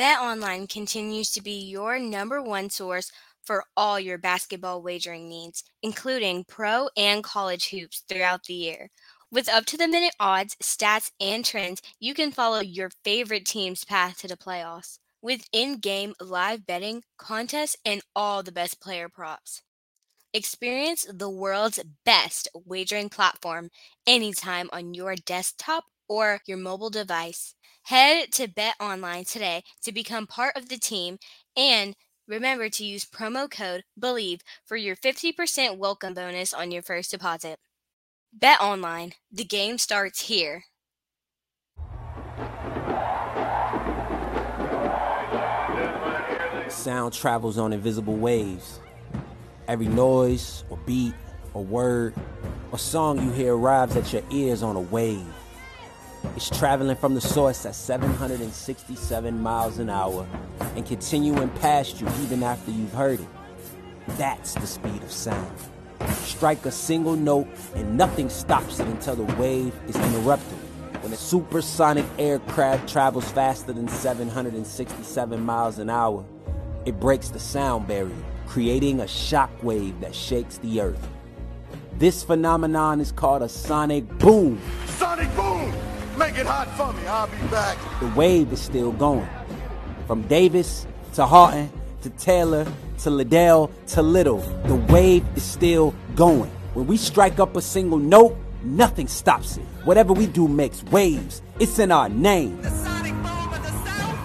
BetOnline continues to be your number one source for all your basketball wagering needs, including pro and college hoops throughout the year. With up to the minute odds, stats, and trends, you can follow your favorite team's path to the playoffs with in game live betting, contests, and all the best player props. Experience the world's best wagering platform anytime on your desktop or your mobile device. Head to BetOnline today to become part of the team and remember to use promo code BELIEVE for your 50% welcome bonus on your first deposit. BetOnline, the game starts here. Sound travels on invisible waves. Every noise, or beat, or word, or song you hear arrives at your ears on a wave. It's traveling from the source at 767 miles an hour and continuing past you even after you've heard it. That's the speed of sound. Strike a single note and nothing stops it until the wave is interrupted. When a supersonic aircraft travels faster than 767 miles an hour, it breaks the sound barrier, creating a shock wave that shakes the earth. This phenomenon is called a sonic boom. Sonic boom! Make it hot for me. I'll be back. The wave is still going. From Davis to Haughton to Taylor to Liddell to Little, the wave is still going. When we strike up a single note, nothing stops it. Whatever we do makes waves. It's in our name.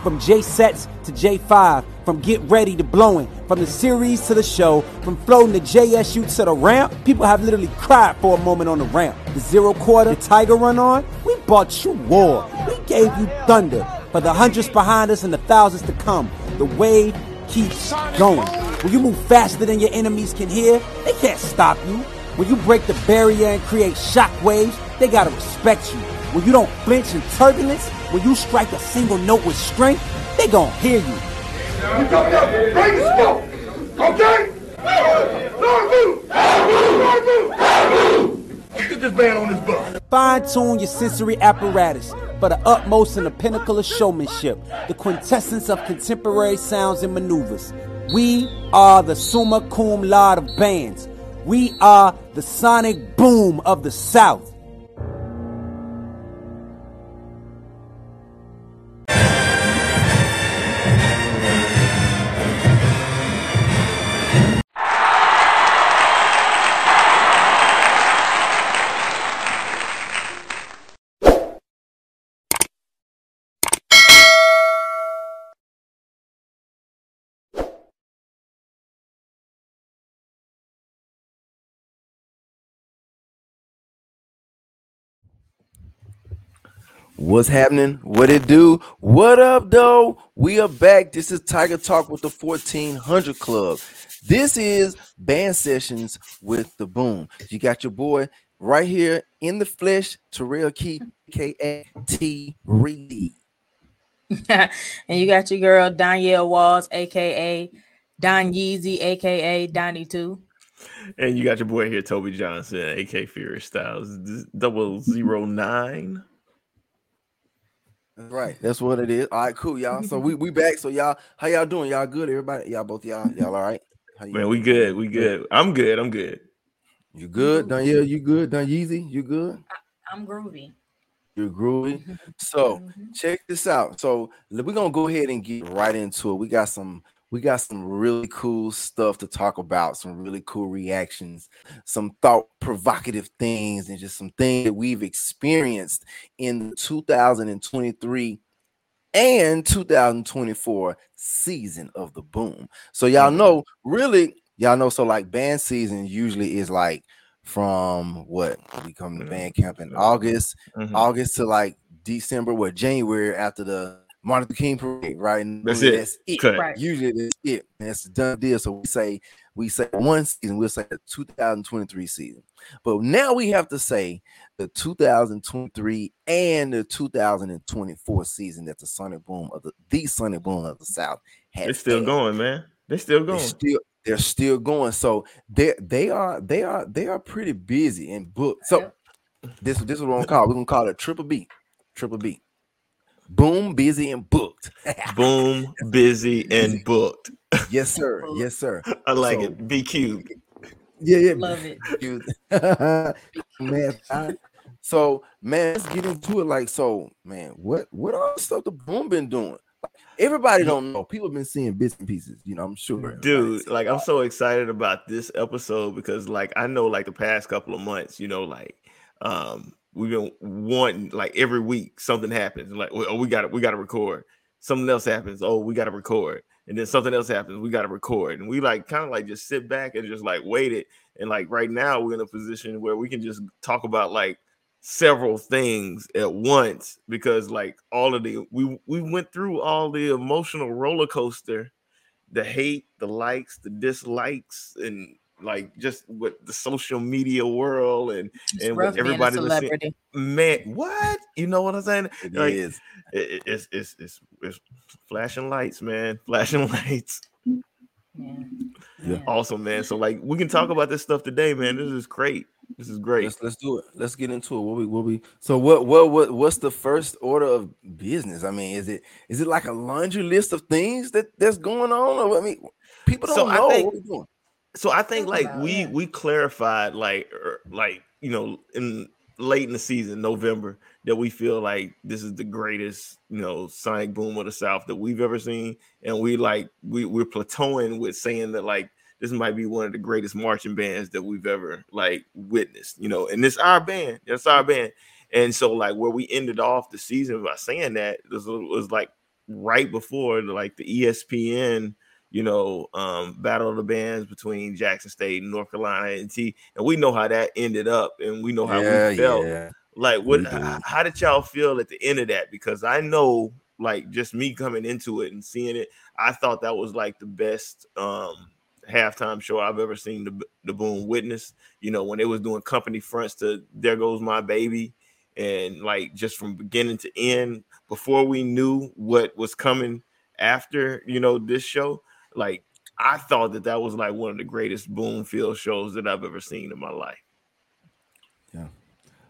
From J-Settes to J5, from Get Ready to Blowing, from the series to the show, from floating to JSU to the ramp, people have literally cried for a moment on the ramp. The zero quarter, the Tiger run on, we bought you war. We gave you thunder. For the hundreds behind us and the thousands to come, the wave keeps going. When you move faster than your enemies can hear, they can't stop you. When you break the barrier and create shock waves, they gotta respect you. When you don't flinch in turbulence, when you strike a single note with strength, they gonna hear you. You got that bring smoke. Okay? Lord move! Lord move! Get this man on his bus. Fine tune your sensory apparatus for the utmost and the pinnacle of showmanship, the quintessence of contemporary sounds and maneuvers. We are the summa cum laude of bands. We are the sonic boom of the South. What's happening? What it do? What up, though? We are back. This is Tiger Talk with the 1400 Club. This is band sessions with the Boom. You got your boy right here in the flesh, Terrell Key, aka T Reed. and you got your girl Danielle Walls, aka Don Yeezy, aka Donnie Two. And you got your boy here, Toby Johnson, aka Furious Styles, double zero nine. That's right. That's what it is. All right, cool, y'all. So we we back. So y'all, how y'all doing? Y'all good? Everybody, y'all both y'all y'all all right? How you Man, we good. We good. I'm good. I'm good. You good, Danielle? You good? Don Yeezy, you good? I'm groovy. You're groovy. So Mhm. check this out. So we're gonna go ahead and get right into it. We got some we got some really cool stuff to talk about, some really cool reactions, some thought provocative things, and just some things that we've experienced in the 2023 and 2024 season of the boom. So y'all know, really, y'all know. So like band season usually is like from what we come to Mhm. band camp in August, Mhm. August to like December, what January after the Martin Luther King parade, right? And That's usually it. That's it. Right. Usually that's it. That's a done deal. So we say we say one season, we'll say the 2023 season. But now we have to say the 2023 and the 2024 season that the Sonic Boom of the the Sonic Boom of the South has. It's still had. going, man. They're still They're going. still they're still going. So they they are they are they are pretty busy and booked. So this this is what we're gonna call. We're gonna call it triple B, triple B. Boom, busy and booked. Boom, busy and booked. yes, sir. Yes, sir. I like So- it. BQ. Yeah, yeah. Love it. man. I- so man, let's get into it. Like, so man, what what all the stuff the boom been doing? Everybody don't know. People have been seeing bits and pieces. You know, I'm sure. Dude, like. I'm so excited about this episode because like I know like the past couple of months, you know, like um we've been wanting like every week something happens, like oh, oh we got to we got to record. Something else happens, oh we got to record, and then something else happens, we got to record, and we like kind of like just sit back and just like wait it, and like right now we're in a position where we can just talk about like several things at once because like all of the we we went through all the emotional roller coaster the hate the likes the dislikes and like just with the social media world and It's and rough what being a everybody was celebrity. man what you know what i'm saying It like, is. it- it- it's, it's it's it's flashing lights man flashing lights Yeah. Yeah. Yeah. awesome man so like we can talk about this stuff today man this is great this is great Let's let's do it. Let's get into it. What we what we so what what what what's the first order of business? I mean, is it is it like a laundry list of things that that's going on? Or I mean, people don't So I know think- what we're doing. So I think like about, we yeah. we clarified like er, like you know in late in the season November that we feel like this is the greatest you know sonic boom of the South that we've ever seen, and we like we we're plateauing with saying that like this might be one of the greatest marching bands that we've ever like witnessed, you know, and it's our band, it's our band, and so like where we ended off the season by saying that was, was like right before like the ESPN you know, um, battle of the bands between Jackson State and North Carolina A&T, and we know how that ended up, and we know how Yeah, we felt. yeah. Like, what? H- How did y'all feel at the end of that? Because I know, like, just me coming into it and seeing it, I thought that was like the best um halftime show I've ever seen the the Boom witness. You know, when they was doing company fronts to "There Goes My Baby," and like just from beginning to end, before we knew what was coming after, you know, this show, like I thought that that was like one of the greatest Boom Field shows that I've ever seen in my life. Yeah,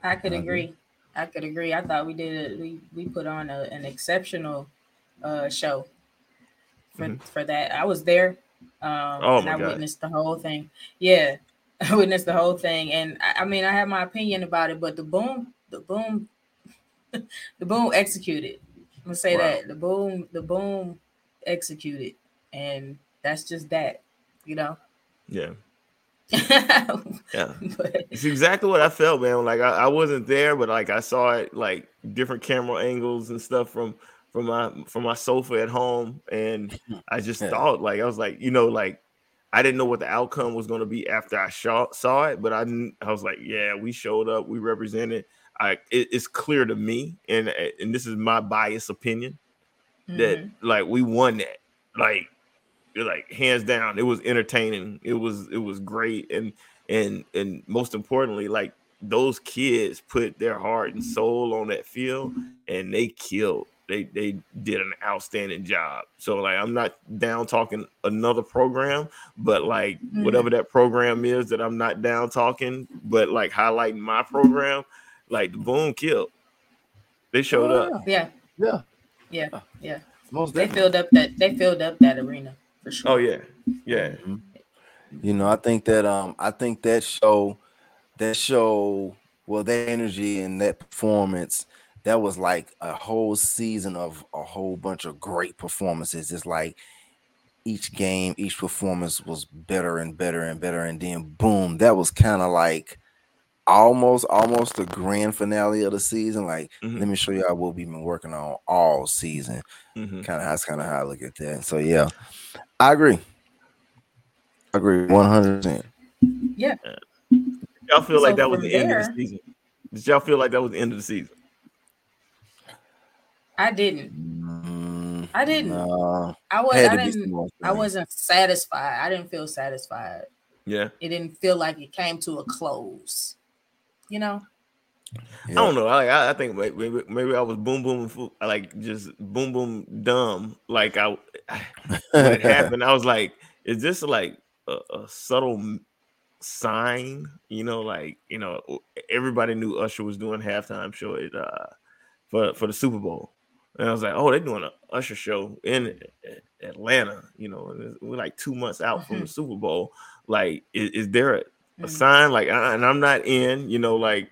I could I agree. agree. I could agree. I thought we did it. we we put on a, an exceptional uh show for Mhm. for that. I was there. Um Oh and my I God. witnessed the whole thing. Yeah. I witnessed the whole thing. And I, I mean I have my opinion about it, but the boom, the boom, the boom executed. I'm gonna say Wow. that. The boom, the boom executed. And that's just that, you know. Yeah, yeah. but It's exactly what I felt, man. Like I, I wasn't there, but like I saw it like different camera angles and stuff from from my from my sofa at home, and I just Yeah. thought like I was like, you know, like I didn't know what the outcome was going to be after I saw saw it, but I didn't, I was like, yeah, we showed up, we represented. I it, it's clear to me, and and this is my biased opinion that Mhm. like we won that like like hands down it was entertaining. It was it was great. And and and most importantly like those kids put their heart and soul on that field and they killed they they did an outstanding job. So like i'm not down talking another program but like mm-hmm. whatever that program is that i'm not down talking but like highlighting my program like the boom killed. They showed Oh, up. Yeah. Yeah, yeah, yeah. most They definitely. filled up that they filled up that arena for sure. oh yeah yeah Mhm. You know, I think that um I think that show that show well that energy and that performance that was like a whole season of a whole bunch of great performances. It's like each game, each performance was better and better and better, and then boom, that was kind of like almost almost the grand finale of the season. Like, Mhm. let me show y'all what we've been working on all season. Mhm. Kind of that's kind of how I look at that. So yeah, I agree. I agree, one hundred percent. Yeah. Y'all feel So like that was from the end of the season? Did y'all feel like that was the end of the season? I didn't. Mm, I didn't. No, I was. I didn't. I wasn't satisfied. I didn't feel satisfied. Yeah. It didn't feel like it came to a close. You know. I don't know. I I I think maybe maybe I was boom boom fo- like just boom boom dumb. Like I when it happened, I was like, is this like a, a subtle sign? You know, like you know, everybody knew Usher was doing halftime show at uh for for the Super Bowl, and I was like, oh, they're doing an Usher show in Atlanta. You know, we're like two months out from the Super Bowl. Like, is, is there a, a Mhm. sign? Like, I, and I'm not in. You know, like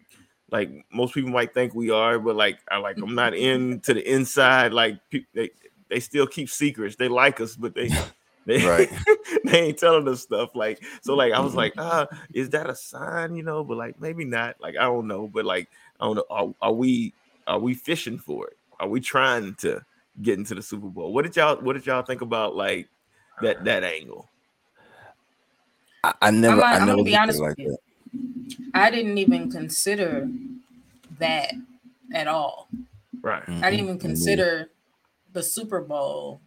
like most people might think we are, but like I like I'm not in to the inside. Like they they still keep secrets. They like us, but they they, Right. they ain't telling us stuff. Like so, like I was like, ah, is that a sign? You know, but like maybe not. Like I don't know, but like I don't know. Are, are we are we fishing for it? Are we trying to get into the Super Bowl? What did y'all What did y'all think about like that that angle? I, I never, I'm, I I'm never gonna be looked at it honest like with you. that. I didn't even consider that at all. Right. I didn't even consider the Super Bowl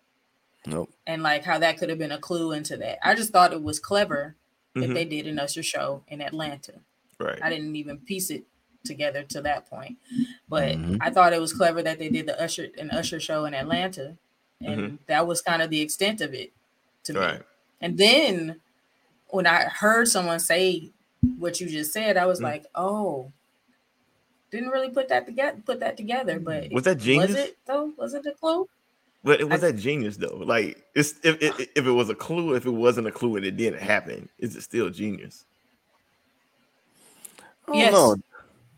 Nope. and like how that could have been a clue into that. I just thought it was clever that Mhm. they did an Usher show in Atlanta. Right. I didn't even piece it together to that point, but Mhm. I thought it was clever that they did the Usher an Usher show in Atlanta, and that was kind of the extent of it to me. And then when I heard someone say what you just said, I was Mm. like, oh, didn't really put that together. Put that together, but Was that genius? Was it though? Was it a clue? But it was I- that genius though. Like it's if, if if it was a clue, if it wasn't a clue and it didn't happen, is it still genius? I don't Yes. know.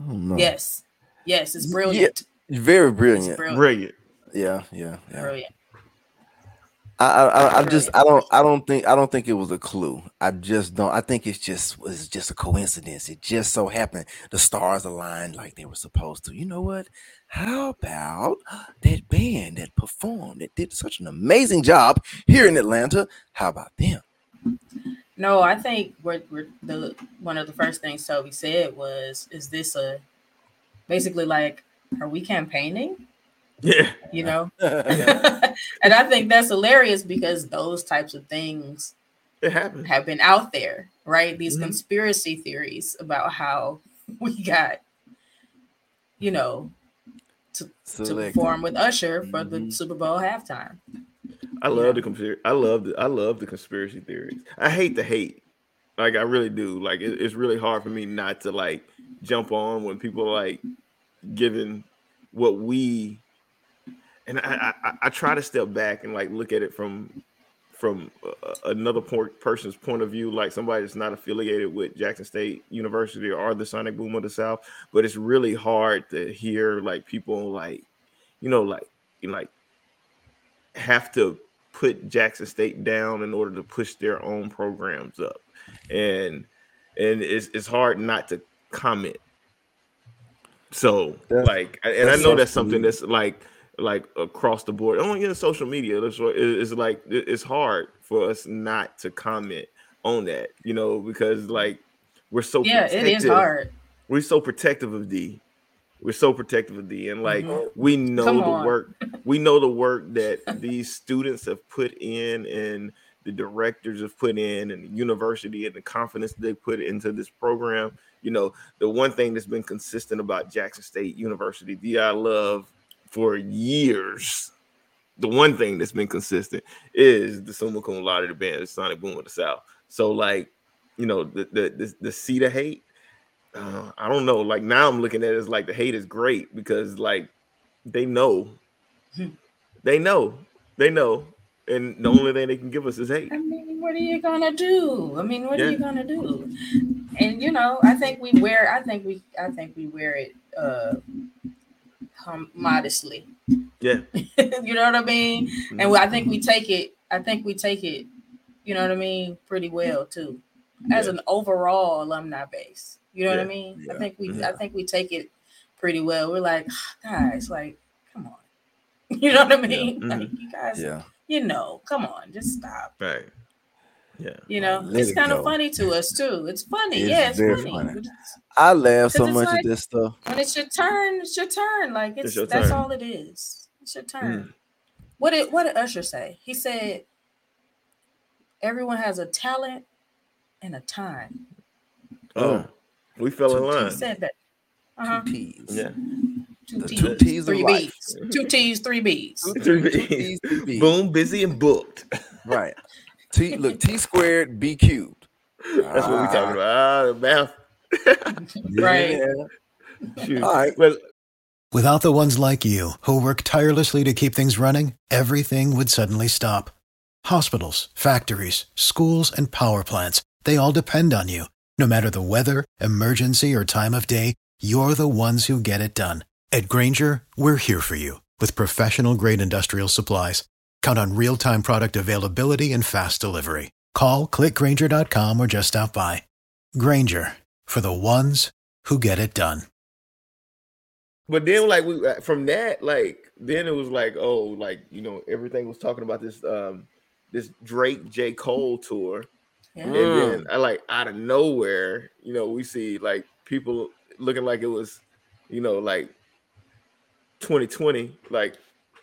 I don't know. Yes, yes, it's Yeah. brilliant. Very It's brilliant. brilliant. Brilliant. Yeah, yeah, yeah. Brilliant. I, I, I, just, I don't, I don't think, I don't think it was a clue. I just don't. I think it's just, it's just a coincidence. It just so happened the stars aligned like they were supposed to. You know what? How about that band that performed, that did such an amazing job here in Atlanta? How about them? No, I think we're, we're the one of the first things Toby said was, "Is this a basically like, are we campaigning?" Yeah. You know, and I think that's hilarious because those types of things It have been out there, right? These Mhm. conspiracy theories about how we got, you know, to Select. perform with Usher for the Mhm. Super Bowl halftime. I love the conspiracy. I love the I love the conspiracy theories. I hate the hate. Like I really do. Like it- it's really hard for me not to like jump on when people like giving what we and I, I I try to step back and like look at it from from uh, another por- person's point of view, like somebody that's not affiliated with Jackson State University or the Sonic Boom of the South. But it's really hard to hear like people like, you know, like you know, like have to put Jackson State down in order to push their own programs up, and and it's it's hard not to comment. So That's- like, and I know that's something that's like like across the board. Only in social media, that's what it- it's like. It's hard for us not to comment on that, you know, because like we're so Yeah, it is hard. We're so protective of D. We're so protective of D, and like Mhm. we know Come the on. work. We know the work that these students have put in, and the directors have put in, and the university and the confidence they put into this program. You know, the one thing that's been consistent about Jackson State University, Thee I Love for years. The one thing that's been consistent is the summa cum laude, the band, the Sonic Boom of the South. So, like, you know, the the the, the seed of hate. Uh, I don't know. Like now, I'm looking at it as like the hate is great because like they know, they know, they know, and the only thing they can give us is hate. I mean, what are you gonna do? I mean, what Yeah. are you gonna do? And you know, I think we wear. I think we. I think we wear it uh hum, modestly. Yeah, you know what I mean? And I think we mm-hmm. take it. I think we take it. You know what I mean? Pretty well too, as Yeah. an overall alumni base. You know what I Yeah. mean? I think we. Yeah. I think we take it pretty well. We're like, ah, guys, like, come on. You know what I mean? Like, mm-hmm. you guys, Yeah. you know, come on, just stop. right. Yeah, You know, Let it's it kind go. of funny to us too. It's funny, It's yeah, it's very funny. funny. I laugh so much like- at this stuff. When it's your turn, it's your turn. Like it's, your that's turn. all it is. It's your turn. What did what did Usher say? He said everyone has a talent and a time. Oh, we fell in He line. said that. Uh-huh. Two T's. Yeah. Two The T's, two T's three life. B's. Two T's, three B's. Two, Three two T's, three B's. Boom, busy and booked. Right. T look T squared B cubed. That's what we're talking about. Ah, the math. Right. Yeah. Shoot. All right. Well, Without the ones like you, who work tirelessly to keep things running, everything would suddenly stop. Hospitals, factories, schools, and power plants, they all depend on you. No matter the weather, emergency, or time of day, you're the ones who get it done. At Grainger, we're here for you with professional grade industrial supplies. Count on real time product availability and fast delivery. Call clickgrainger.com or just stop by. Grainger for the ones who get it done. but then like we uh, from that, like then it was like, oh, like you know, everything was talking about this um this Drake J. Cole tour. Yeah. And then I like out of nowhere, you know, we see like people looking like it was, you know, like 2020, like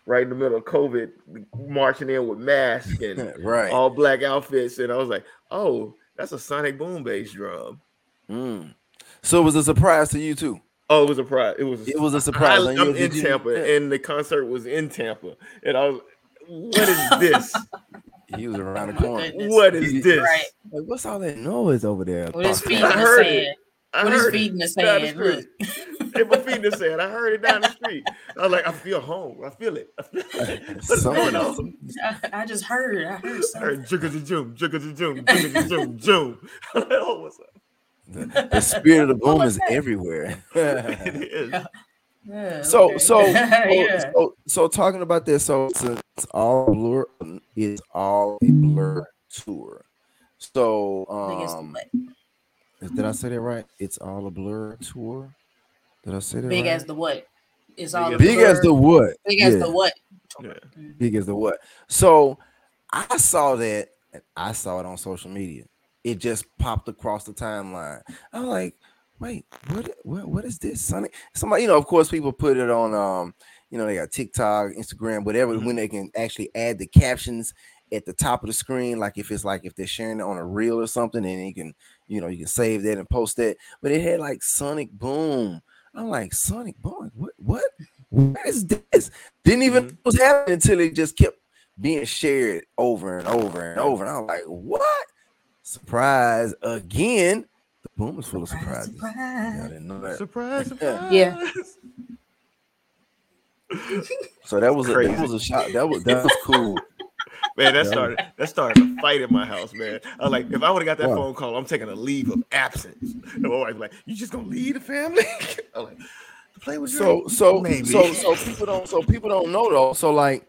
right in the middle of COVID, marching in with masks and right. all black outfits. And I was like, oh, that's a sonic boom bass drum. Mm. So it was a surprise to you too. Oh, it was a surprise. It was. It was a surprise. I, on you. am in you- Tampa, Yeah. and the concert was in Tampa, and I was, what is this? He was around the Oh corner. what is this? Right. Like, what's all that noise over there? With his feet in I heard sand. it. I With his heard feet it in the down sand. street. Look. In my feet in the sand. I heard it down the street. I was like, I feel home. I feel it. I feel it. What's Something going else. on? I, I just heard. I heard I something. heard jigga joom, jigga joom, jigga joom, joom. Oh, what's up? The, the spirit of the boom is everywhere. It is. Yeah, so okay. so, yeah. so so so talking about this, so it's, a, it's all blur. It's all a blur tour. So Big as the um, what? Did I mm-hmm. say that right? It's all a blur tour. Did I say that Big right? as the what? It's all as- big as the what? big as the what? Yeah. Mm-hmm. big as the what. So I saw that and I saw it on social media. It just popped across the timeline. I'm like, wait, what what, what is this? Sonic? Somebody, you know, of course, people put it on um, you know, they got TikTok, Instagram, whatever, mm-hmm. when they can actually add the captions at the top of the screen, like if it's like if they're sharing it on a reel or something, and you can, you know, you can save that and post that. But it had like Sonic Boom. I'm like, Sonic Boom, what what what is this? Didn't even mm-hmm. know what was happening until it just kept being shared over and over and over. And I was like, what? Surprise again. The boom is full of Surprise, surprises. surprise. Yeah, I didn't know that. Surprise, surprise. Yeah. So that was a, that was a shot. That was that was cool. Man, that started that started a fight in my house, man. I was like, if I would have got that Wow. phone call, I'm taking a leave of absence. And my wife's like, you just gonna leave the family? I'm like, to play with So Drake? so Maybe. so so people don't so people don't know though. So like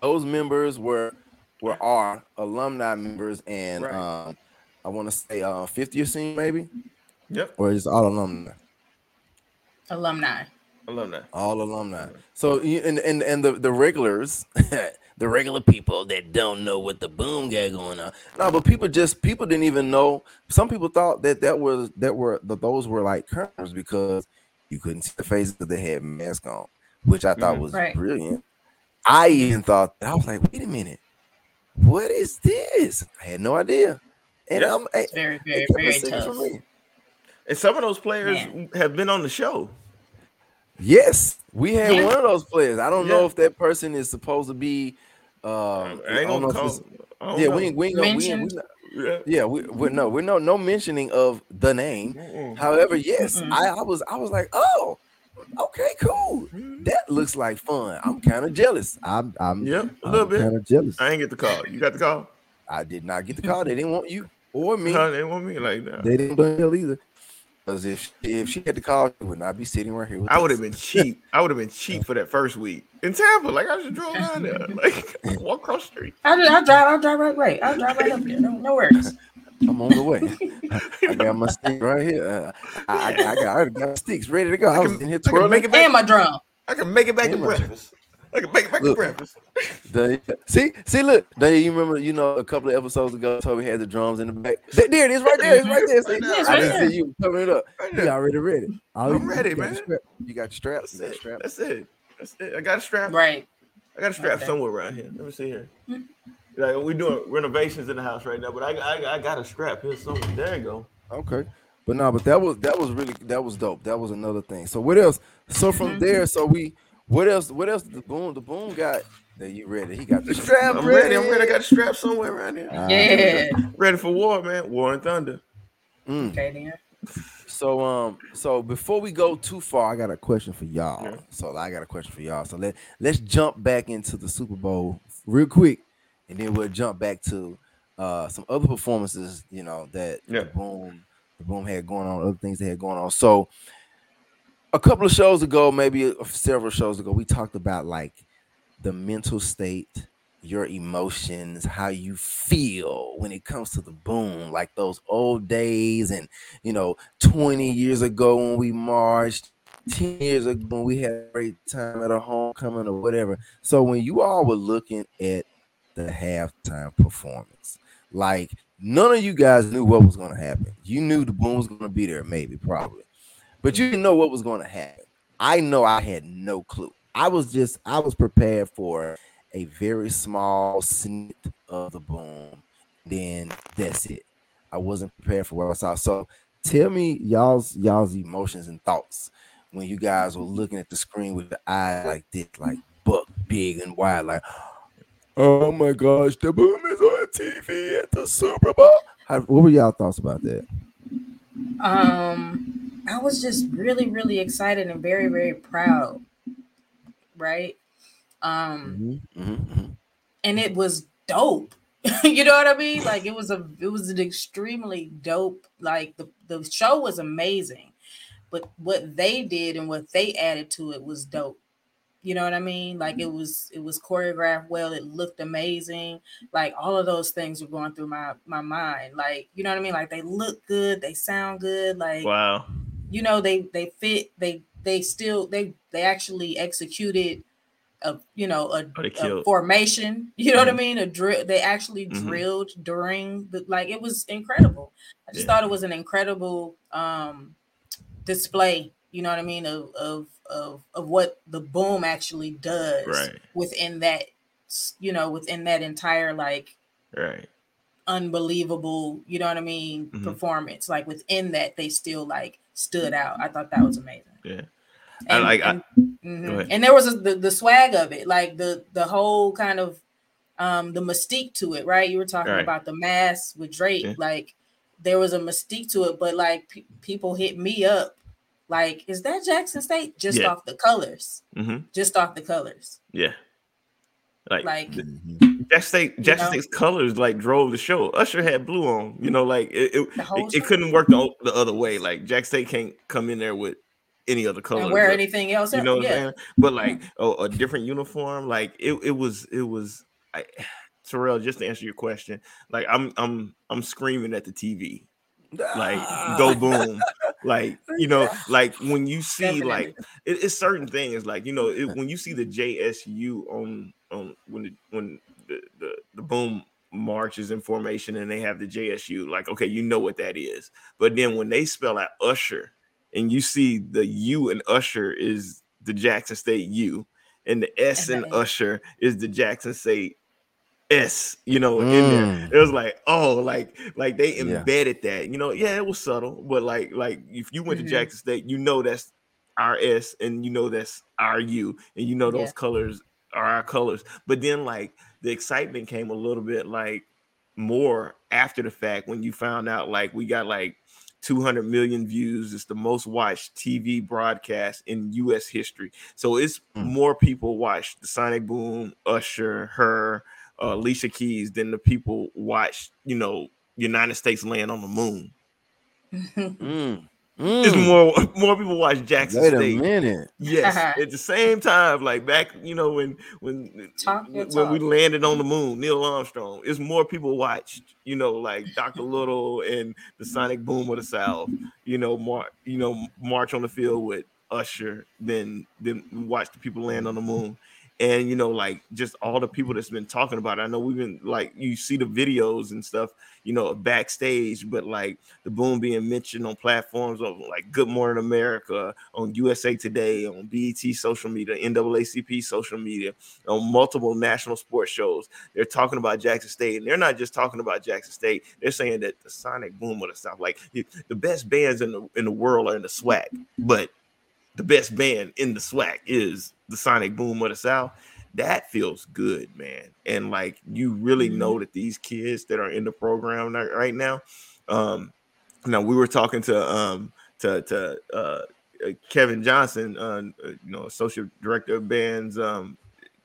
those members were were our alumni members and Right. um I want to say uh 50th scene maybe Yep, or is all alumni. Alumni. alumni. all alumni. So you- and and and the the regulars, the regular people that don't know what the boom got going on. No, but people just people didn't even know. Some people thought that that was that were that those were like curtains because you couldn't see the faces that they had masks on, which I thought Mhm. was Right. brilliant. I even thought I was like, wait a minute, what is this? I had no idea. And Yeah. I'm I, It's very, very, very tough. from me. And some of those players Man. have been on the show. Yes, we had Yeah. one of those players. I don't know if that person is supposed to be. Um, I I ain't don't gonna know call. it's- I don't yeah, know. we ain't, we ain't gonna, we ain't, we Mentioned. not, Yeah. yeah, we we no, we're no no mentioning of the name. Mm-mm. However, yes, Mm-mm. I, I was I was like, oh, okay, cool. That looks like fun. I'm kind of jealous. I'm I'm Yep, a little bit. kind of jealous. I ain't get the call. You got the call? I did not get the call. They didn't want you or me. Huh, they want me like that. They didn't want hell either. Because if if she had the call, she would not be sitting right here. With I would have been cheap. I would have been cheap for that first week in Tampa. Like I just drove down there, like walk across the street. I'll, I'll drive. I'll drive right. Right. I'll drive right up there. No, no worries. I'm on the way. I got my stick right here. Uh, I, I, I got, I already got sticks ready to go. I, was in here I can twirling. make it back. And my drum. I can make it back to Damn breakfast. I can make it back Look. to breakfast. The- see, see, look. Then you remember, you know, a couple of episodes ago, Toby had the drums in the back. There, there it is, right there. It's right there. See, Yeah, it's I didn't there. see you coming it up. Right You already ready. All I'm you- ready, got man. your strap. You got your straps. That's You it. strap. That's it. That's it. I got a strap. Right. I got a strap Okay. somewhere around here. Let me see here. Like we're doing renovations in the house right now, but I, I, I got a strap here somewhere. There you go. Okay. But no, but that was that was really that was dope. That was another thing. So what else? So from there, so we what else? What else? The boom, the boom got that you ready? He got the strap. I'm ready. I'm ready. I got a strap somewhere around here. Ah, Yeah. Ready for war, man. War and thunder. mm. Okay then. So um, so before we go too far, I got a question for y'all. Yeah. So I got a question for y'all. So let let's jump back into the Super Bowl real quick, and then we'll jump back to uh some other performances. You know that Yeah. the boom the boom had going on, other things they had going on. So a couple of shows ago, maybe several shows ago, we talked about like the mental state, your emotions, how you feel when it comes to the boom, like those old days, and you know, 20 years ago when we marched, 10 years ago when we had a great time at a homecoming or whatever. So when you all were looking at the halftime performance, like none of you guys knew what was going to happen. You knew the boom was going to be there, maybe, probably, but you didn't know what was going to happen. I know I had no clue. I was just I was prepared for a very small snip of the boom. Then that's it. I wasn't prepared for what I saw. So tell me y'all's y'all's emotions and thoughts when you guys were looking at the screen with the eye like this, like buck big and wide, like oh my gosh, the boom is on TV at the Super Bowl. How, what were y'all thoughts about that? Um, I was just really, really excited and very, very proud. Right. Um, Mhm, mhm, mhm. and it was dope. you know what I mean? Like it was a it was an extremely dope. Like the the show was amazing, but what they did and what they added to it was dope. You know what I mean? Like it was it was choreographed well. It looked amazing. Like all of those things were going through my my mind. Like you know what I mean? Like they look good. They sound good. Like Wow. you know they they fit. They they still they they actually executed a you know a, a formation. You know what I Mhm. mean? A drill. They actually Mhm. drilled during the like it was incredible. I just Yeah. thought it was an incredible um display. You know what I mean of of of of what the boom actually does Right. within that you know within that entire like Right. unbelievable you know what I mean Mhm. performance. Like within that they still like stood out. I thought that was amazing. Yeah. I And- like- I- and, mhm. Go ahead. and there was a, the the swag of it, like the the whole kind of um the mystique to it, right? You were talking Right. about the mask with Drake, Yeah. like there was a mystique to it, but like pe- people hit me up, like, is that Jackson State? Just Yeah. off the colors, hmm just off the colors, Yeah. Like, like Jackson State, Jackson know? State's colors like drove the show. Usher had blue on, you know, like it, it, it, it couldn't work the, the other way. Like Jackson State can't come in there with any other color. and wear but- anything else. you know what yeah. I'm saying? But mm-hmm. like a, a different uniform, like it, it was it was I, Terrell, just to answer your question, like I'm I'm I'm screaming at the TV. Like go ah. boom. Like you know, like when you see like it, it's certain things like you know it, when you see the JSU on on when the when the, the the boom marches in formation and they have the JSU like okay you know what that is but then when they spell out Usher and you see the U and Usher is the Jackson State U and the S and. Usher is the Jackson State S you know in Mm. there it was like oh like like they Yeah. embedded that you know yeah it was subtle but like like if you went Mhm. to Jackson State you know that's our S and you know that's our U and you know those Yeah. colors are our colors but then like the excitement came a little bit like more after the fact when you found out like we got like 200 million views it's the most watched tv broadcast in us history so it's Mm. more people watch the sonic boom usher her uh, alicia keys than the people watch you know united states land on the moon Mm. It's Mm. more more people watch jackson Wait a minute. Yes, at the same time, like back, you know, when when Talk your when we landed on the moon, Neil Armstrong, it's more people watched, you know, like Dr. Little and the Sonic Boom of the South, you know, mar- you know, march on the field with Usher than than watch the people land on the moon. And you know like just all the people that's been talking about it. i know we've been like you see the videos and stuff you know backstage but like the boom being mentioned on platforms of like good morning america on usa today on bet social media naacp social media on multiple national sports shows they're talking about jackson state and they're not just talking about jackson state they're saying that the sonic boom of the south like the best bands in the in the world are in the SWAC but the best band in the SWAC is the Sonic Boom of the South. That feels good, man. And like you really Mm-hmm. know that these kids that are in the program right- now. Um, now we were talking to um to to uh, uh, Kevin Johnson, uh, you know, associate director of bands, um,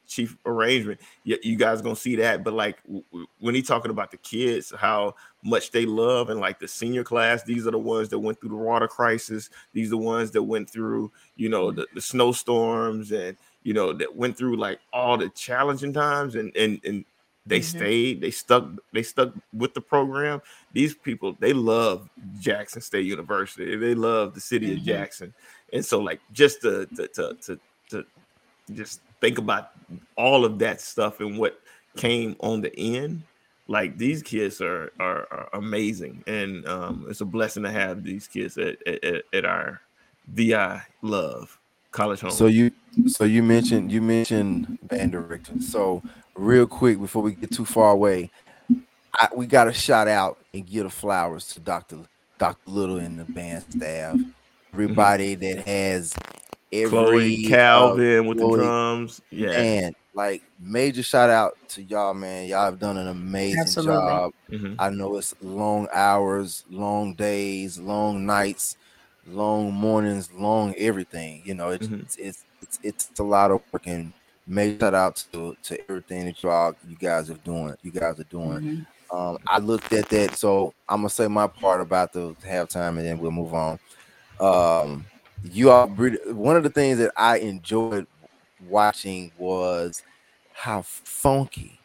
chief arrangement. You, you guys gonna see that, but like w- when he talking about the kids, how much they love, and like the senior class, these are the ones that went through the water crisis. These are the ones that went through, you know, the, the snowstorms, and you know that went through like all the challenging times, and and and they Mhm. stayed, they stuck, they stuck with the program. These people, they love Jackson State University. They love the city of Mhm. Jackson, and so like just to to to to, to just think about all of that stuff and what came on the end like these kids are are, are amazing and um it's a blessing to have these kids at, at, at- our vi love college home So you so you mentioned you mentioned band director. So real quick before we get too far away, I, we got to shout out and give the flowers to Dr. Dr. Little and the band staff. Everybody that has every chloe uh, calvin with Chloe, the drums yeah And like major shout out to y'all, man. Y'all have done an amazing Absolutely. job. Mhm. I know it's long hours, long days, long nights, long mornings, long everything. You know, it's Mhm. it's, it's it's it's a lot of work and major shout out to to everything that y'all you guys are doing. You guys are doing. Mhm. Um, I looked at that, so I'm gonna say my part about the halftime, and then we'll move on. Um, you all, one of the things that I enjoyed watching was how funky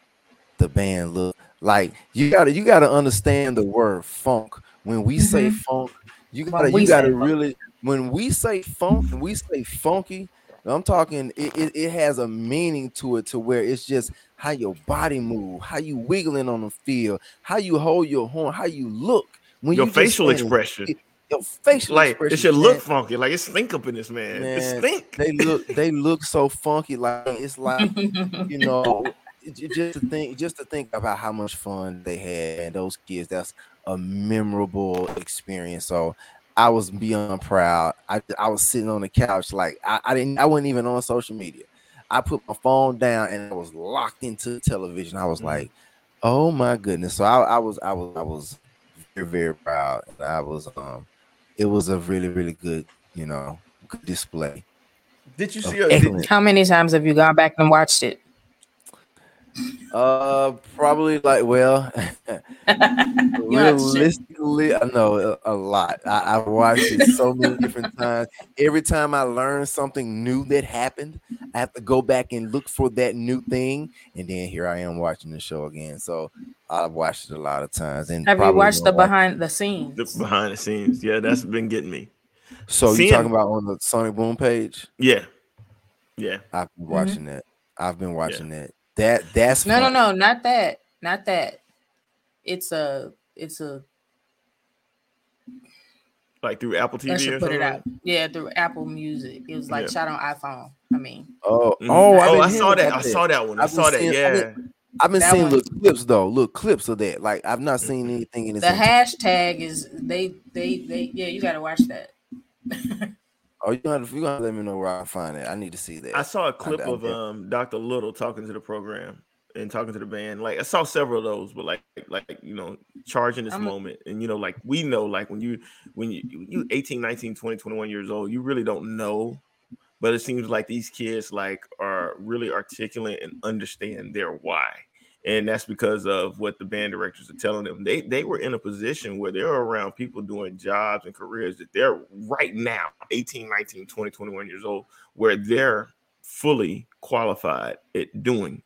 the band looked. Like you gotta, you gotta understand the word funk. When we say Mhm. funk, you gotta, you gotta really. When we say funk, and we say funky, I'm talking. It, it, it has a meaning to it, to where it's just how your body move, how you wiggling on the field, how you hold your horn, how you look when your you facial expression Your facial like it should man, look funky like it's stink up in this man, it Man, stink They look. They look so funky. Like it's like you know, it- it- just to think, just to think about how much fun they had and those kids. That's a memorable experience. So I was beyond proud. I I was sitting on the couch like I, I didn't. I wasn't even on social media. I put my phone down and I was locked into the television. I was Mhm. like, oh my goodness. So I, I was I was I was very very proud. I was um, it was a really really good you know good display. did you see a, did. How many times have you gone back and watched it? Uh, probably like well, You have to share. realistically, I know a, a lot. I, I've watched it so many different times. Every time I learn something new that happened, I have to go back and look for that new thing, and then here I am watching the show again. So I've watched it a lot of times. And Have you watched the gonna watch- behind the scenes? the behind the scenes yeah that's been getting me So you seeing- talking about on the Sonic Boom page? yeah yeah I've been Mm-hmm. watching that. I've been watching that. That that's No, no, fun. no, not that. Not that. It's a it's a like through apple I tv should or put it out. Yeah, through Apple Music. It was like Yeah. shot on iPhone. I mean, Oh, Mhm. oh, I've oh i saw hearing that i saw that one i I've saw that seeing- I've yeah been- I've been That seeing one- little clips though, little clips of that. Like I've not seen Mm-hmm. anything in this. the entire- hashtag is they they they yeah, you gotta watch that. oh, you gonna you gonna let me know where I can find it. I need to see that. I saw a clip I of um Dr. Little talking to the program and talking to the band. Like I saw several of those, but like like you know, charging this I'm- moment. And you know, like we know, like when you when you you 18, 19, 20, 21 years old, you really don't know. But it seems like these kids like are really articulate and understand their why. And that's because of what the band directors are telling them. They they were in a position where they're around people doing jobs and careers that they're right now 18, 19, 20, 21 years old, where they're fully qualified at doing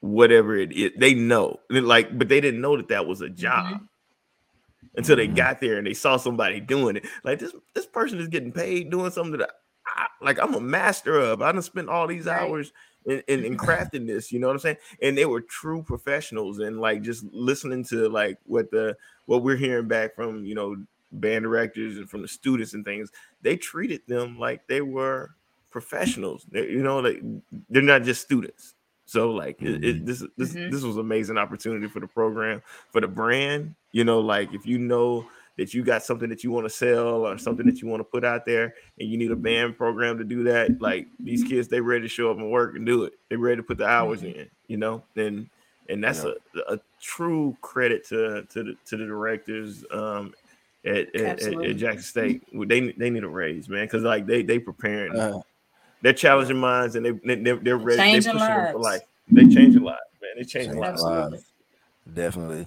whatever it is. They know, like, but they didn't know that that was a job until they Mhm. got there and they saw somebody doing it. Like this, this person is getting paid doing something that I, like I'm a master of. I done spent all these Right. hours in, in, in crafting this. You know what I'm saying? And they were true professionals, and like just listening to like what the what we're hearing back from you know band directors and from the students and things, they treated them like they were professionals. They, you know, like they're not just students. So like it, it, this this Mhm. this was an amazing opportunity for the program for the brand. You know, like if you know that you got something that you want to sell or something that mm-hmm. you want to put out there and you need a mm-hmm. band program to do that, like these mm-hmm. kids, they ready to show up and work and do it. They ready to put the hours in, you know, and and that's a, a true credit to to the to the directors um at, at, at, Jackson State. They they need a raise, man, because like they they preparing, Uh, they're challenging minds and they, they they're, they're ready. They're pushing them for lives. life. They change a lot, man. They change lives. Absolutely. definitely.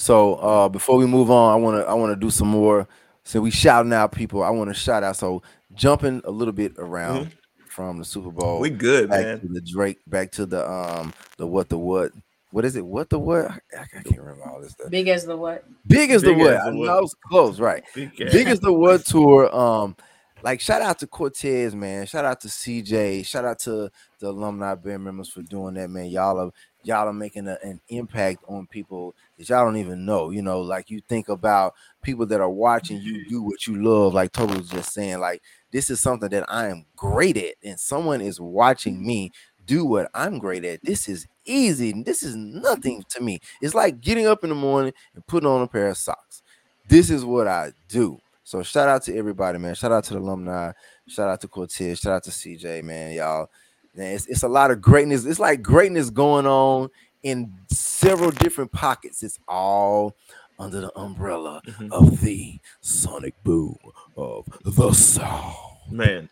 So uh before we move on, I want to I want to do some more. So we shouting out people. I want to shout out. So jumping a little bit around from the Super Bowl. We good, back man. to the Drake, back to the um the what the what. What is it? What the what? I, I can't remember all this stuff. Big as the what? Big as the Big what? as the I know what. I was close, right? Big Big as the what tour. Um, like shout out to Cortez, man. Shout out to CJ. Shout out to the alumni band members for doing that, man. Y'all are y'all are making a- an impact on people that y'all don't even know. You know, like you think about people that are watching you mm-hmm. do what you love. Like Total was just saying, like this is something that I am great at, and someone is watching mm-hmm. me do what I'm great at. This is easy. This is nothing mm-hmm. to me. It's like getting up in the morning and putting on a pair of socks. This is what I do. So shout out to everybody, man. Shout out to the alumni. Shout out to Cortez. Shout out to CJ, man. Y'all, man, it's, it's a lot of greatness. It's like greatness going on in several different pockets. It's all under the umbrella Mhm. of the sonic boom of the South. Man,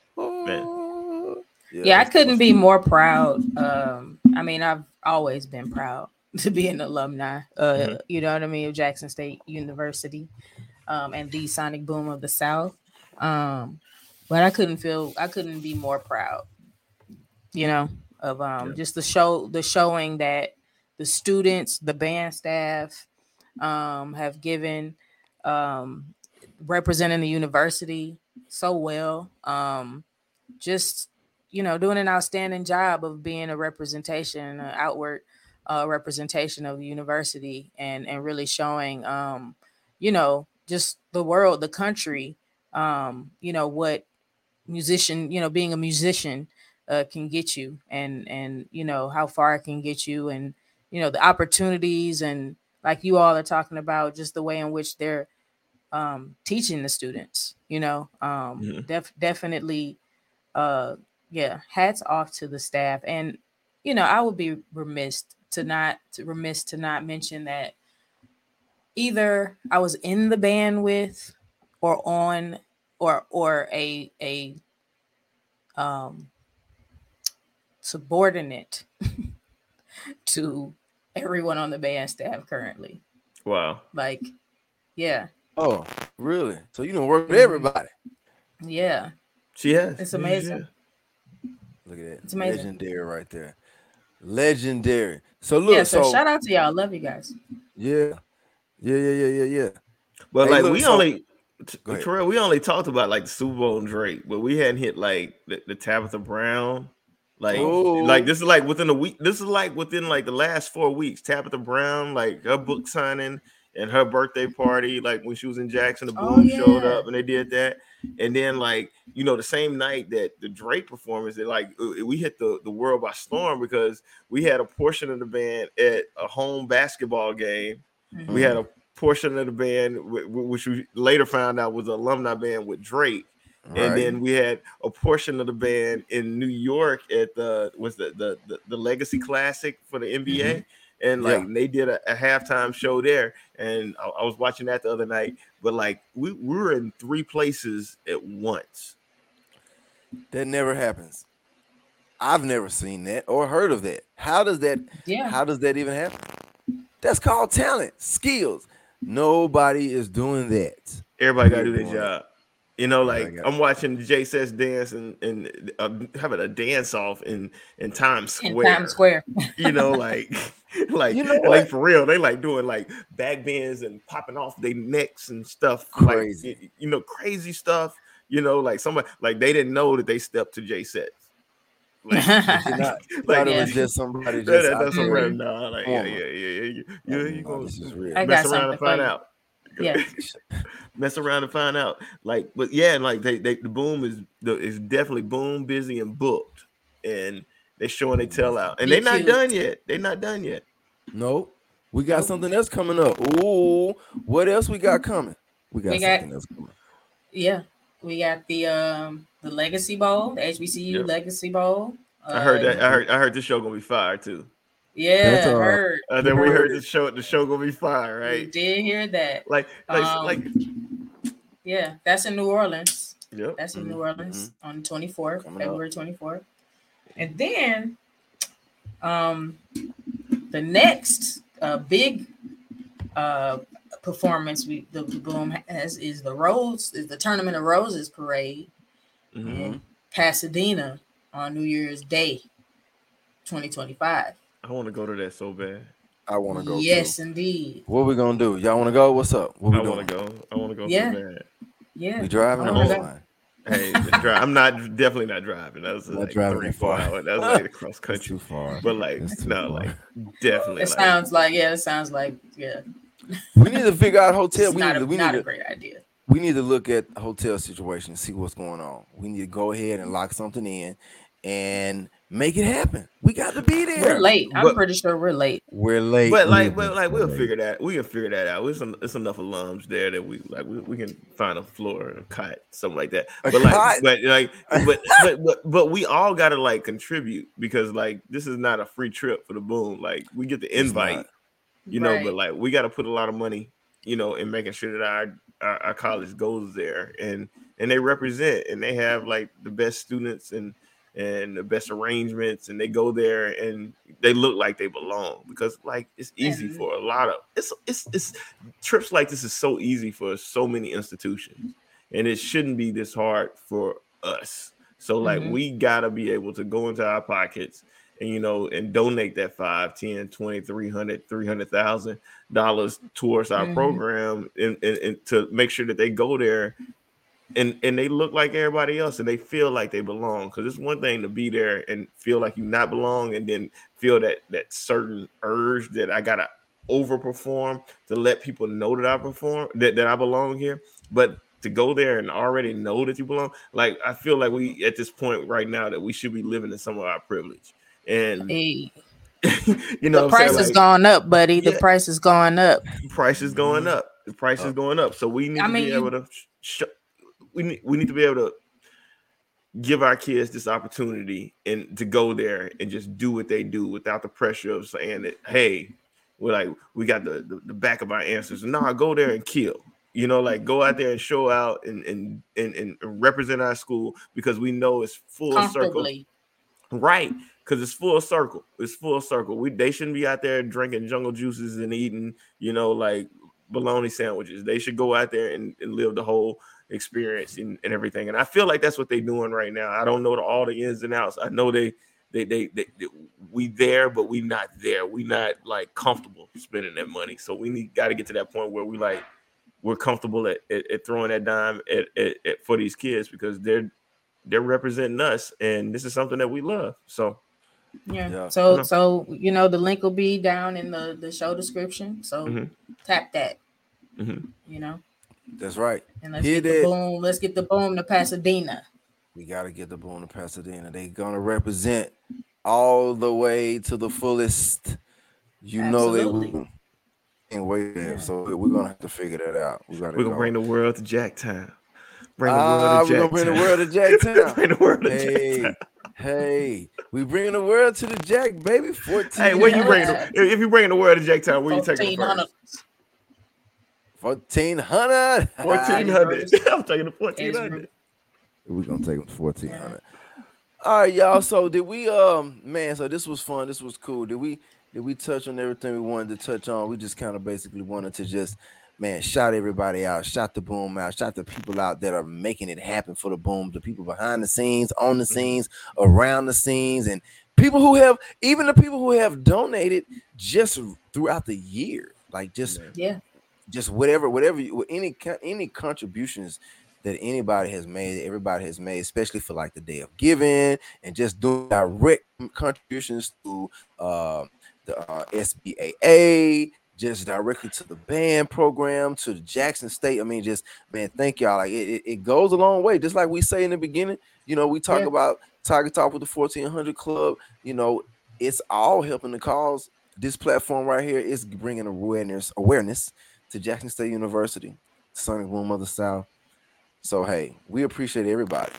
Yeah, I couldn't be more proud. Um, I mean, I've always been proud to be an alumni. Uh, Mhm. you know what I mean, of Jackson State University, um, and the Sonic Boom of the South. Um, but I couldn't feel, I couldn't be more proud. You know, of um, Yeah. just the show, the showing that the students, the band staff, um, have given, um, representing the university so well. Um, just you know doing an outstanding job of being a representation an outward uh, representation of the university and and really showing um you know just the world the country um you know what musician you know being a musician uh, can get you and and you know how far it can get you and you know the opportunities and like you all are talking about just the way in which they're um teaching the students you know um Mhm. def- definitely uh yeah hats off to the staff and you know i would be remiss to not to remiss to not mention that either i was in the band with or on or or a a um subordinate to everyone on the band staff currently wow. like yeah Oh, really? So you don't work with Mhm. everybody? yeah She has. It's Yeah, amazing. Look at that. It's amazing. Legendary right there. Legendary. So look, yeah so, so, shout out to y'all I love you guys yeah, yeah, yeah, yeah, yeah, yeah. But Hey, like look, we so- only t- Go ahead. Terrell, we only talked about like the Super Bowl and Drake, but we hadn't hit like the, the Tabitha Brown. Like, Oh. like this is like within a week. This is like within like the last four weeks. Tabitha Brown, like her book signing and her birthday party, like when she was in Jackson, the Oh, Boom showed up and they did that. And then like you know the same night that the Drake performance, they like we hit the the world by storm because we had a portion of the band at a home basketball game. Mm-hmm. We had a portion of the band, wh- wh- which we later found out was an alumni band with Drake, Right. and then we had a portion of the band in New York at the was the the the, the Legacy Classic for the NBA, mm-hmm. and like Yeah. they did a, a halftime show there, and I, I was watching that the other night. But like we, we were in three places at once. that never happens. I've never seen that or heard of that. How does that? Yeah. How does that even happen? That's called talent, skills. Nobody is doing that. Everybody got to do their job. You know, like Everybody I'm watching J-Settes dance and and uh, having a dance off in in Times In Square. Times Square. You know, like like You know like for real, they like doing like back bends and popping off their necks and stuff. Crazy. Like, y- you know, crazy stuff. You know, like somebody like they didn't know that they stepped to J-Settes. Like, not, Like, thought it yeah. was just somebody that, just that, out that's there. a random. Nah, like, yeah, yeah, yeah, yeah. You, you, you no, gonna this is real. I got mess around something and find out. Yeah. mess around and find out. Like, but yeah, and like they, they the boom is the is definitely boom, busy and booked, and they're showing they tell out, and they're not done yet. They're not done yet. Nope. We got something else coming up. Ooh, what else we got coming? We got We got- something else coming. Yeah. We got the um the Legacy Bowl, the HBCU Yep. Legacy Bowl. I heard Uh, that. I heard. I heard this show gonna be fire too. Yeah, That's, uh, heard. Uh, then we heard Heard the show. The show gonna be fire, right? We right? did hear that. Like, like, Um, like. Yeah, that's in New Orleans. Yep. That's in Mhm, New Orleans on the 24th, February 24th. And then um the next uh big uh performance we the, the boom has is the Rose is the Tournament of Roses parade Mhm. in Pasadena on New Year's Day 2025. I want to go to that so bad. I want to go. Yes, too. indeed. What we gonna do? Y'all want to go? What's up? What we I want to go. I want to go Yeah. so bad. Yeah. We driving I or wanna we go. flying? Hey, I'm not definitely not driving. That's was Not like driving three, that four far. hours. That was like across That's country. too far. But like, no, far. like definitely. It like, sounds like yeah, it sounds like yeah. we need to figure out hotel. It's We not need, a, to, we, not need a to, great idea. we need to look at hotel situation and see what's going on. We need to go ahead and lock something in and make it happen. We got to be there. We're late. I'm But- pretty sure we're late. We're late. but like, We're but like, we'll figure that. We can figure that out. It's, en- it's enough alums there that we like. We, we can find a floor, a cot, something like that. A But like, cot? but like, but but but but we all got to like contribute because like this is not a free trip for the boom. Like we get the invite, you know, but like we got to put a lot of money, you know, in making sure that our, our our college goes there and and they represent and they have like the best students and and the best arrangements and they go there and they look like they belong because like it's easy for a lot of it's it's it's trips like this is so easy for so many institutions and it shouldn't be this hard for us so like Mhm. we gotta be able to go into our pockets and you know and donate that 5 10 20 300 300000 dollars towards our Mhm. program and, and, and to make sure that they go there and and they look like everybody else and they feel like they belong because it's one thing to be there and feel like you not belong and then feel that that certain urge that i gotta overperform to let people know that i perform that, that i belong here but to go there and already know that you belong like i feel like we at this point right now that we should be living in some of our privilege and Hey, you know the price saying? is Like, going up, buddy. The Yeah. price is going up. price is going mm-hmm. up. The price is oh. going up. So we need I to mean, be able to sh- we need we need to be able to give our kids this opportunity and to go there and just do what they do without the pressure of saying that hey we're like we got the the, the back of our answers no nah, go there and kill you know like go out there and show out and and and, and represent our school because we know it's full circle Right, because it's full circle. It's full circle. We they shouldn't be out there drinking jungle juices and eating, you know, like bologna sandwiches. They should go out there and, and live the whole experience and, and everything. And I feel like that's what they're doing right now. I don't know the, all the ins and outs. I know they they, they they they we there, but we not there. We not like comfortable spending that money. So we need got to get to that point where we like we're comfortable at, at, at throwing that dime at, at, at for these kids because they're they're representing us and this is something that we love. So Yeah. Yeah. So Uh-huh. so you know the link will be down in the the show description. So Mhm. tap that. Mhm. You know, That's right. and let's Hit get the it. boom. Let's get the boom to Pasadena. We got to get the boom to Pasadena. They gonna represent all the way to the fullest. You know they will. Can't wait there. So we're gonna have to figure that out. We gotta we're gonna go. bring the world to Jacktown. Bring the Ah, world to we're gonna bring the world to Jacktown. bring the world to hey, Jacktown. hey, we bringing the world to the Jack, baby. 14. Hey, where you bringing? The, if if you bringing the world to Jacktown, where you taking them 1400. first? 1400. Fourteen hundred. I'm taking the fourteen hundred. We're gonna take them to 1400. All right, y'all. So did we um man, so this was fun. This was cool. Did we did we touch on everything we wanted to touch on? We just kind of basically wanted to just man, shout everybody out, shout the boom out, shout the people out that are making it happen for the boom, the people behind the scenes, on the Mm-hmm. scenes, around the scenes, and people who have even the people who have donated just throughout the year, like just Yeah. Just whatever, whatever, any any contributions that anybody has made, everybody has made, especially for like the day of giving and just doing direct contributions to uh, the uh, SBAA, just directly to the band program, to the Jackson State. I mean, just man, thank y'all. Like it, it, it goes a long way. Just like we say in the beginning, you know, we talk Yeah. about Tiger Talk with the 1400 Club. You know, it's all helping the cause. This platform right here is bringing awareness awareness to Jackson State University, Sonic Boom of the South. So hey, we appreciate everybody.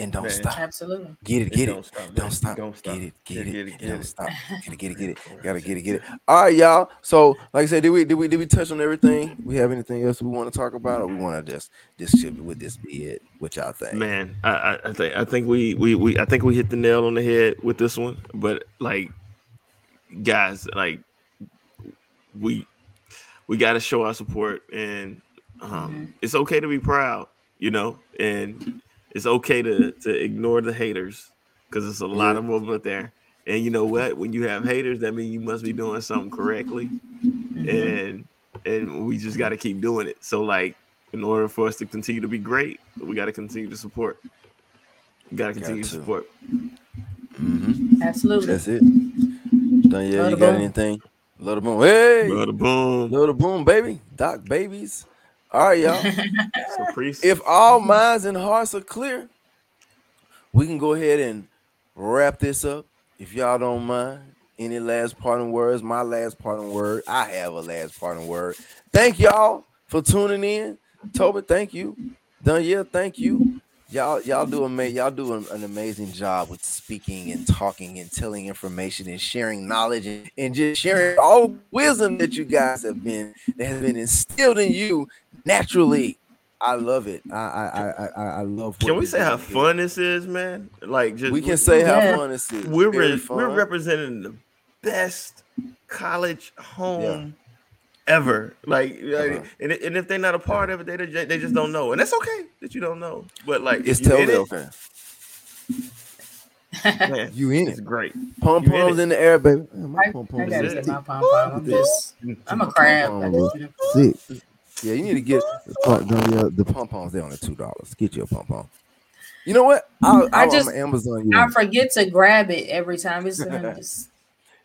And don't Man. stop. Absolutely. Get it, It get don't it. stop. Don't stop. Don't stop. Get it, get Yeah, it, get it, get don't it. stop. Get it, get it, get it. Gotta get it, get it. All right, y'all. So, like I said, did we did we did we touch on everything? We have anything else we want to talk about, or we want to just this should with this be it? What y'all think? Man, I, I, I think I think we, we we I think we hit the nail on the head with this one. But like, guys, like we we got to show our support, and um, it's okay to be proud, you know, and it's okay to to ignore the haters because there's a lot of them out there. And you know what? When you have haters, that means you must be doing something correctly, and and we just got to keep doing it. So like, in order for us to continue to be great, we got to continue to support. We got to continue to to. support. Mhm. Absolutely. That's it. Done yeah, you got anything? The boom. Hey, little boom. little boom, baby. Doc babies. All right, y'all. So priest. if all minds and hearts are clear, we can go ahead and wrap this up. If y'all don't mind, any last parting words? My last parting word. I have a last parting word. Thank y'all for tuning in. Tobin, thank you. Danielle, thank you. Y'all, y'all do ama- y'all do an, an amazing job with speaking and talking and telling information and sharing knowledge and, and just sharing all wisdom that you guys have been that has been instilled in you naturally. I love it. I I I I, I love. what Can we say how here. fun this is, man? Like just We can say how fun this is. we're Very re- we're representing the best college home ever. Like, like, Uh-huh. and, and if they're not a part of it, they they they just don't know, and that's okay that you don't know. But like, It's if you in totally it, okay. Man, You in it's it. great. Pom You in poms in the air, baby. Man, my I, pom-poms I is gotta it. get my pom pom. I'm I'm a crab. Pom-pom was You know. sick. Yeah, you need to get the pom- the, the pom poms. They're only two dollars. Get your pom pom. You know what? I'll, I I'll, just- I'm Amazon you. I forget to grab it every time. It's just,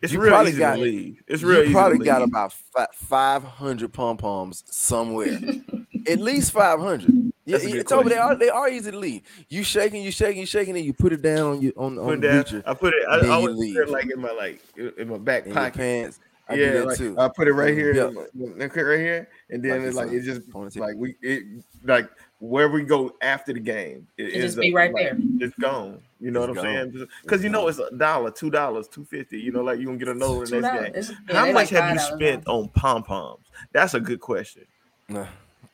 It's You real probably easy got- to leave. It's real you easy. probably to got about five hundred pom poms somewhere. At least five hundred. Yeah, That's a good it's over. They are they are easy to leave. You shaking, you shaking, you shaking, and you put it down on you on, on the down. bleacher I put it. I, then I you always put leave. it like in my like in my back in your pocket. pants. I yeah, like, too. I put it right here, Yeah. right here, and then Like it's it's like it just like we it like where we go after the game. It, It just ends be up, right like, there. It's gone. You know It's what I'm gone. saying? Because you know it's a dollar, two dollars, two fifty. You know, like you can get a note the two next game. Yeah, How much like have you $5 spent on pom poms? That's a good question. Nah,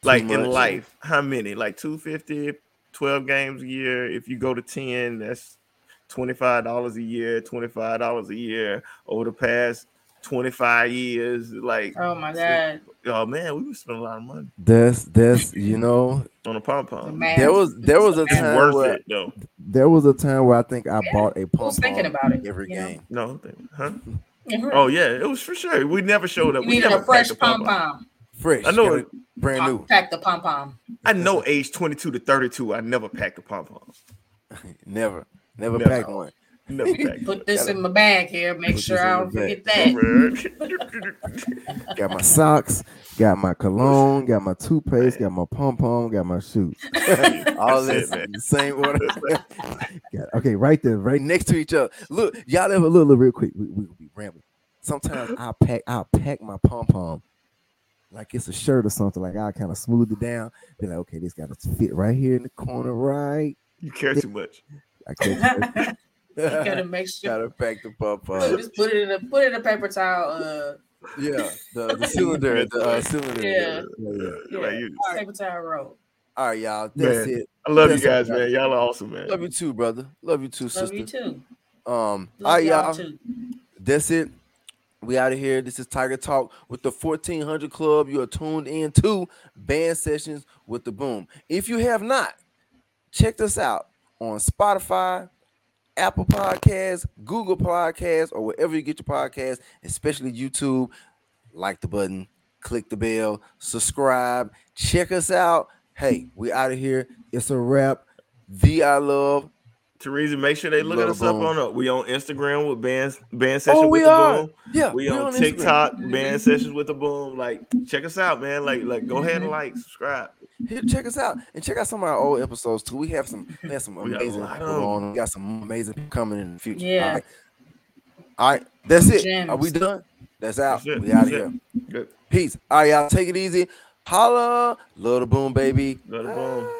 Like much. in life, how many? Like 250, 12 games a year. If you go to 10, that's $25 a year, $25 a year over the past 25 years. Like, Oh my god, oh man, we spent a lot of money That's that's you know on a pom pom. math. there was there was a It's It's time worth where it though. there was a time where I think I Yeah, bought a pom Who's thinking about it? every you know? game. No, huh? Yeah, right. Oh yeah, it was for sure. We never showed up. you We needed never a fresh pom pom-pom. Fresh. I know got it- brand new. Pack the pom pom. I know age 22 to 32, I never packed a pom pom. Never, never, Never. packed one. Never packed. Put this Gotta in my bag here. Make put sure I don't bag. forget that. Got my socks, got my cologne, got my toothpaste, got my pom pom, got my shoes. All That's this in the same order. Got- okay, right there, right next to each other. Look, y'all ever look, look real quick. We we be rambling. Sometimes I'll pack, I'll pack my pom pom like it's a shirt or something. Like I'll kind of smooth it down. Be like, okay, this got to fit right here in the corner, right? You care too much. I can't. You gotta make sure. Gotta pack the pom Look, pom. Just put it in a put it in a paper towel. Uh, Yeah, the, the cylinder, the uh, cylinder. Yeah. yeah, yeah. yeah, Like you- paper towel roll. All right, y'all. That's Man, it. I love That's you guys, all, man. Y'all are awesome, man. Love you too, brother. Love you too, Love sister. Love you too. Um, all Love right, y'all y'all. too. That's it. We out of here. This is Tiger Talk with the 1400 Club. You are tuned in to Band Sessions with the Boom. If you have not, check us out on Spotify, Apple Podcasts, Google Podcasts, or wherever you get your podcasts, especially YouTube. Like the button, click the bell, subscribe, check us out. Hey, we out of here. It's a wrap. Thee I Love. Teresa, make sure they look at us up on uh, we on Instagram with band band session Oh, with the are. boom. Yeah, we, we on, on Instagram. TikTok band sessions with the boom. Like check us out, man. Like like go ahead and like subscribe. Here, check us out and check out some of our old episodes too. We have some, we have some oh, We got a amazing lot people on. We got some amazing people coming in the future. Yeah. All right, All right. that's it. Gems. Are we done? That's out. That's. We out of here. it. Good. Peace. All right, y'all. Take it easy. Holla, little boom, baby. Little it boom.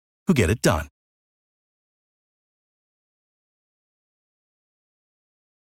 who get it done.